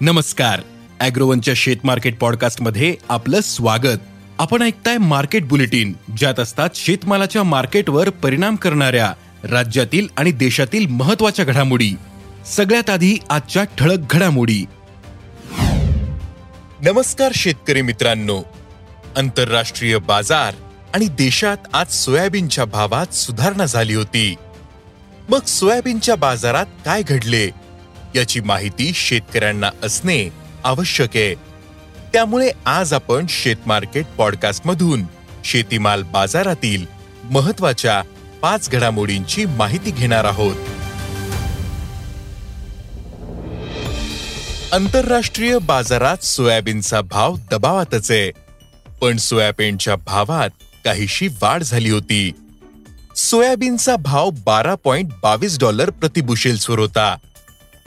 नमस्कार. अॅग्रोवनच्या शेत मार्केट पॉडकास्टमध्ये आपलं स्वागत. आपण ऐकताय मार्केट बुलेटिन ज्यात असतात शेतमालाच्या मार्केटवर परिणाम करणाऱ्या राज्यातील आणि देशातील महत्त्वाच्या घडामोडी. सगळ्यात आधी आजच्या ठळक घडामोडी. नमस्कार शेतकरी मित्रांनो. आंतरराष्ट्रीय बाजार आणि देशात आज सोयाबीनच्या भावात सुधारणा झाली होती. मग सोयाबीनच्या बाजारात काय घडले? याची माहिती शेतकऱ्यांना असणे आवश्यक आहे. त्यामुळे आज आपण शेतमार्केट पॉडकास्टमधून पॉडकास्ट मधून शेतीमाल बाजारातील महत्त्वाच्या पाच घडामोडींची माहिती घेणार आहोत. आंतरराष्ट्रीय बाजारात सोयाबीनचा भाव दबावातच आहे. पण सोयाबीनच्या भावात काहीशी वाढ झाली होती. सोयाबीनचा भाव बारा पॉइंट बावीस डॉलर प्रतिबुशेल्सवर होता.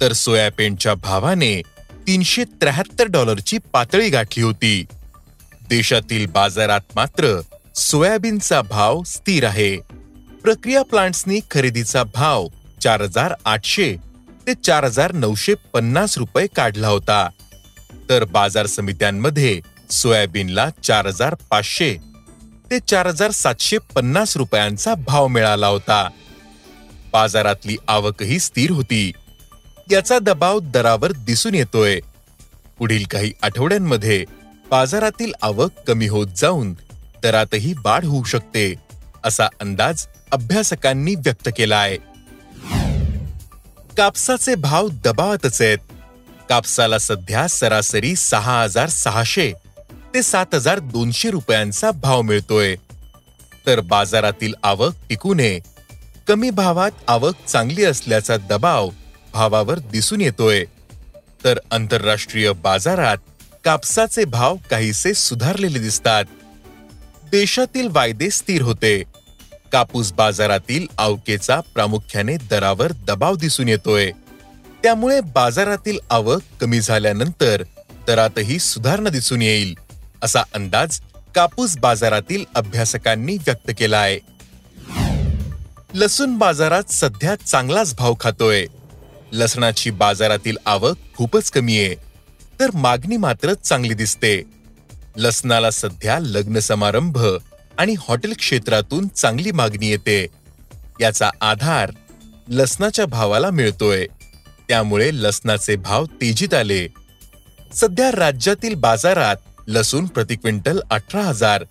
तर सोयाबीनच्या भावाने तीनशे त्र्याहत्तर डॉलरची पातळी गाठली होती. देशातील बाजारात मात्र सोयाबीनचा भाव स्थिर आहे. प्रक्रिया प्लांट्सनी खरेदीचा भाव चार हजार आठशे ते चार हजार नऊशे पन्नास रुपये काढला होता. तर बाजार समित्यांमध्ये सोयाबीनला चार हजार पाचशे ते चार हजार सातशे पन्नास रुपयांचा भाव मिळाला होता. बाजारातली आवकही स्थिर होती. याचा दबाव दरावर दिसून येतोय. पुढील काही आठवड्यांमध्ये बाजारातील आवक कमी होत जाऊन दरातही वाढ होऊ शकते असा अंदाज अभ्यासकांनी व्यक्त केला आहे कापसाचे भाव दबावातच आहेत. कापसाला सध्या सरासरी सहा हजार सहाशे ते सात हजार दोनशे रुपयांचा भाव मिळतोय. तर बाजारातील आवक टिकू नये कमी भावात आवक चांगली असल्याचा दबाव भावावर दिसून येतोय. तर आंतरराष्ट्रीय बाजारात कापसाचे भाव काहीसे सुधारलेले दिसतात. देशातील वायदे स्थिर होते. कापूस बाजारातील आवकेचा प्रामुख्याने दरावर दबाव दिसून येतोय. त्यामुळे बाजारातील आवक कमी झाल्यानंतर दरातही सुधारणा दिसून येईल असा अंदाज कापूस बाजारातील अभ्यासकांनी व्यक्त केला आहे लसूण बाजारात सध्या चांगलाच भाव खातोय. लसणाची बाजारातील आवक खूपच कमी आहे. तर मागणी मात्र चांगली दिसते. लसणाला सध्या लग्न समारंभ आणि हॉटेल क्षेत्रातून चांगली मागणी येते. याचा आधार लसणाच्या भावाला मिळतोय. त्यामुळे लसणाचे भाव तेजीत आले. सध्या राज्यातील बाजारात लसूण प्रति क्विंटल अठरा हजार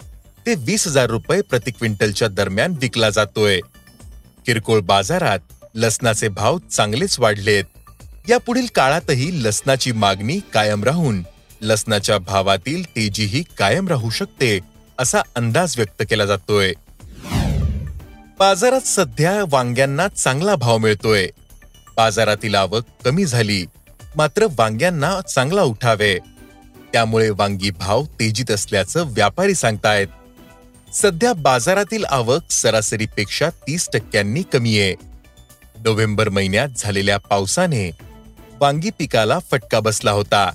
ते वीस हजार रुपये प्रति क्विंटलच्या दरम्यान विकला जातोय. किरकोळ बाजारात लसणाचे भाव चांगलेच वाढलेत. या पुढील काळातही लसणाची मागणी कायम राहून लसणाच्या भावातील तेजीही कायम राहू शकते असा अंदाज व्यक्त केला जातोय. बाजारात सध्या वांग्यांना चांगला भाव मिळतोय. बाजारातील आवक कमी झाली मात्र वांग्यांना चांगला उठावे. त्यामुळे वांगी भाव तेजीत असल्याचं व्यापारी सांगतायत. सध्या बाजारातील आवक सरासरीपेक्षा तीस टक्क्यांनी कमी आहे. नोव्हेंबर महिन्यात झालेल्या पावसाने वांगी पिकाला फटका बसला होता.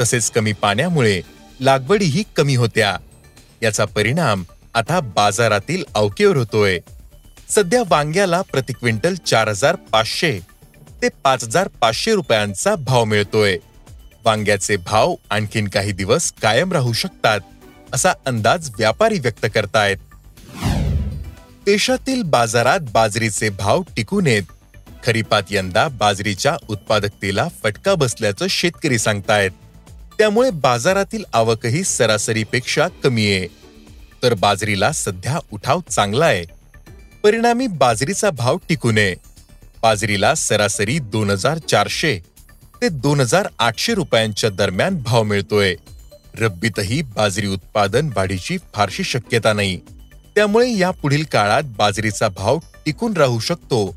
तसेच कमी पाण्यामुळे लागवडीही कमी होत्या. याचा परिणाम आता बाजारातील अवकेवर होतोय. सध्या वांग्याला प्रति क्विंटल चार हजार पाचशे ते पाच हजार पाचशे रुपयांचा भाव मिळतोय. वांग्याचे भाव आणखीन काही दिवस कायम राहू शकतात असा अंदाज व्यापारी व्यक्त करतायत. देशातील बाजारात बाजरीचे भाव टिकून येत खरीपात यंदा बाजरीच्या उत्पादकतेला फटका बसल्याचं शेतकरी सांगतायत. त्यामुळे बाजारातील आवकही सरासरीपेक्षा कमी आहे. तर बाजरीला सध्या उठाव चांगला आहे. परिणामी बाजरीचा भाव टिकू नये. बाजरीला सरासरी दोन हजार चारशे ते दोन हजार आठशे रुपयांच्या दरम्यान भाव मिळतोय. रब्बीतही बाजरी उत्पादन वाढीची फारशी शक्यता नाही. त्यामुळे या पुढील काळात बाजरीचा भाव टिकून राहू शकतो.